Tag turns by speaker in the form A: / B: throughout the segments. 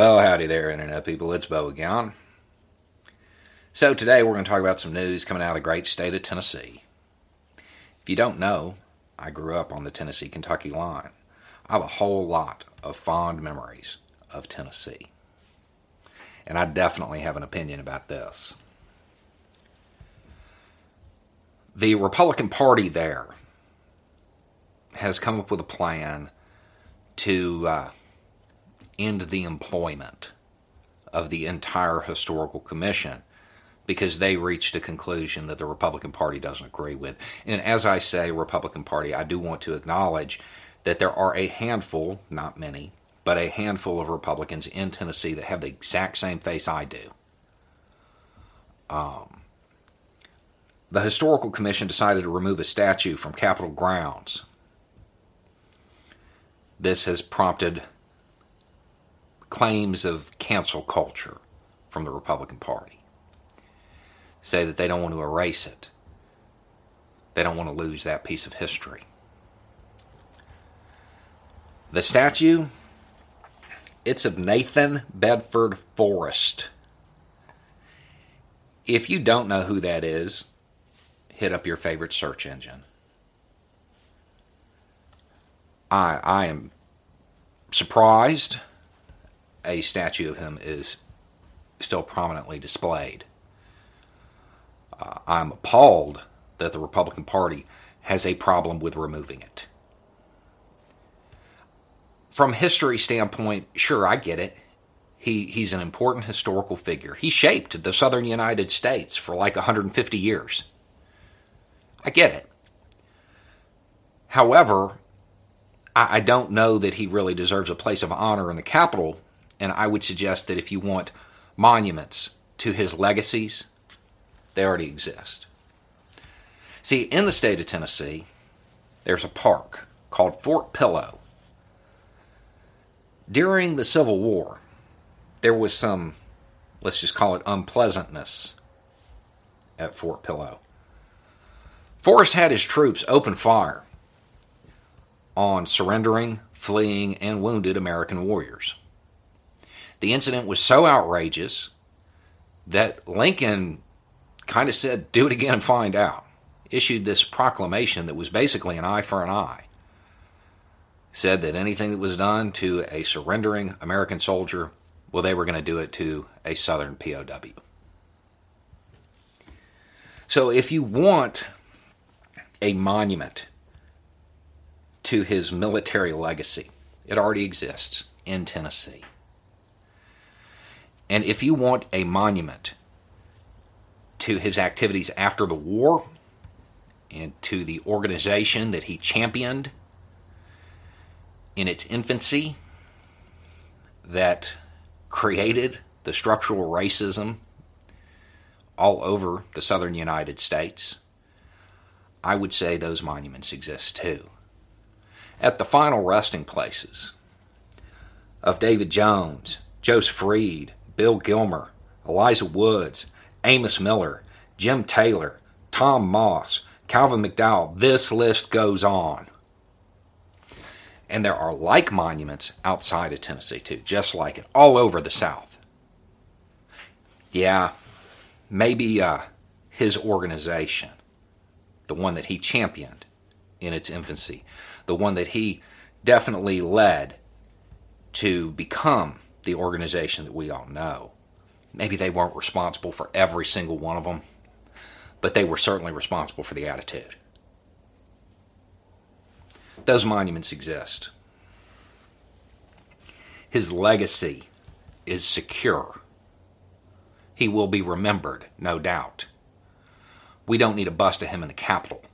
A: Well, howdy there, Internet people. It's Beau again. So, today we're going to talk about some news coming out of the great state of Tennessee. If you don't know, I grew up on the Tennessee Kentucky line. I have a whole lot of fond memories of Tennessee. And I definitely have an opinion about this. The Republican Party there has come up with a plan to. Uh, end the employment of the entire historical commission because they reached a conclusion that the Republican Party doesn't agree with. And as I say, Republican Party, I do want to acknowledge that there are a handful, not many, but a handful of Republicans in Tennessee that have the exact same face I do. Um, the Historical Commission decided to remove a statue from Capitol grounds. This has prompted claims of cancel culture from the Republican Party. Say that they don't want to erase it, they don't want to lose that piece of history. The statue, it's of Nathan Bedford Forrest. If you don't know who that is, hit up your favorite search engine. I I am surprised a statue of him is still prominently displayed. Uh, I'm appalled that the Republican Party has a problem with removing it. From history standpoint, sure, I get it. He, he's an important historical figure. He shaped the southern United States for like 150 years. I get it. However, I, I don't know that he really deserves a place of honor in the Capitol and I would suggest that if you want monuments to his legacies, they already exist. See, in the state of Tennessee, there's a park called Fort Pillow. During the Civil War, there was some, let's just call it unpleasantness at Fort Pillow. Forrest had his troops open fire on surrendering, fleeing, and wounded American warriors. The incident was so outrageous that Lincoln kind of said, do it again and find out. Issued this proclamation that was basically an eye for an eye. Said that anything that was done to a surrendering American soldier, well, they were going to do it to a Southern POW. So if you want a monument to his military legacy, it already exists in Tennessee. And if you want a monument to his activities after the war and to the organization that he championed in its infancy that created the structural racism all over the southern United States, I would say those monuments exist too. At the final resting places of David Jones, Joseph Reed, Bill Gilmer, Eliza Woods, Amos Miller, Jim Taylor, Tom Moss, Calvin McDowell. This list goes on. And there are like monuments outside of Tennessee, too, just like it, all over the South. Yeah, maybe uh, his organization, the one that he championed in its infancy, the one that he definitely led to become the organization that we all know. Maybe they weren't responsible for every single one of them, but they were certainly responsible for the attitude. Those monuments exist. His legacy is secure. He will be remembered, no doubt. We don't need a bust of him in the Capitol.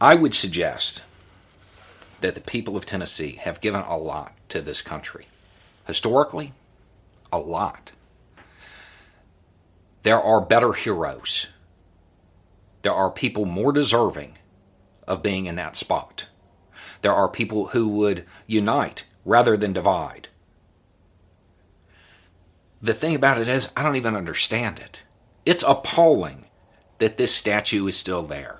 A: I would suggest that the people of Tennessee have given a lot to this country. Historically, a lot. There are better heroes. There are people more deserving of being in that spot. There are people who would unite rather than divide. The thing about it is, I don't even understand it. It's appalling that this statue is still there.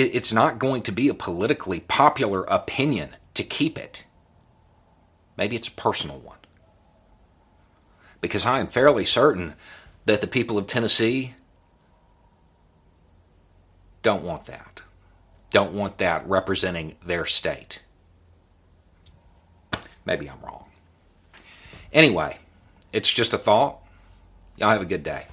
A: It's not going to be a politically popular opinion to keep it. Maybe it's a personal one. Because I am fairly certain that the people of Tennessee don't want that. Don't want that representing their state. Maybe I'm wrong. Anyway, it's just a thought. Y'all have a good day.